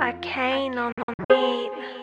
I, can't on beat.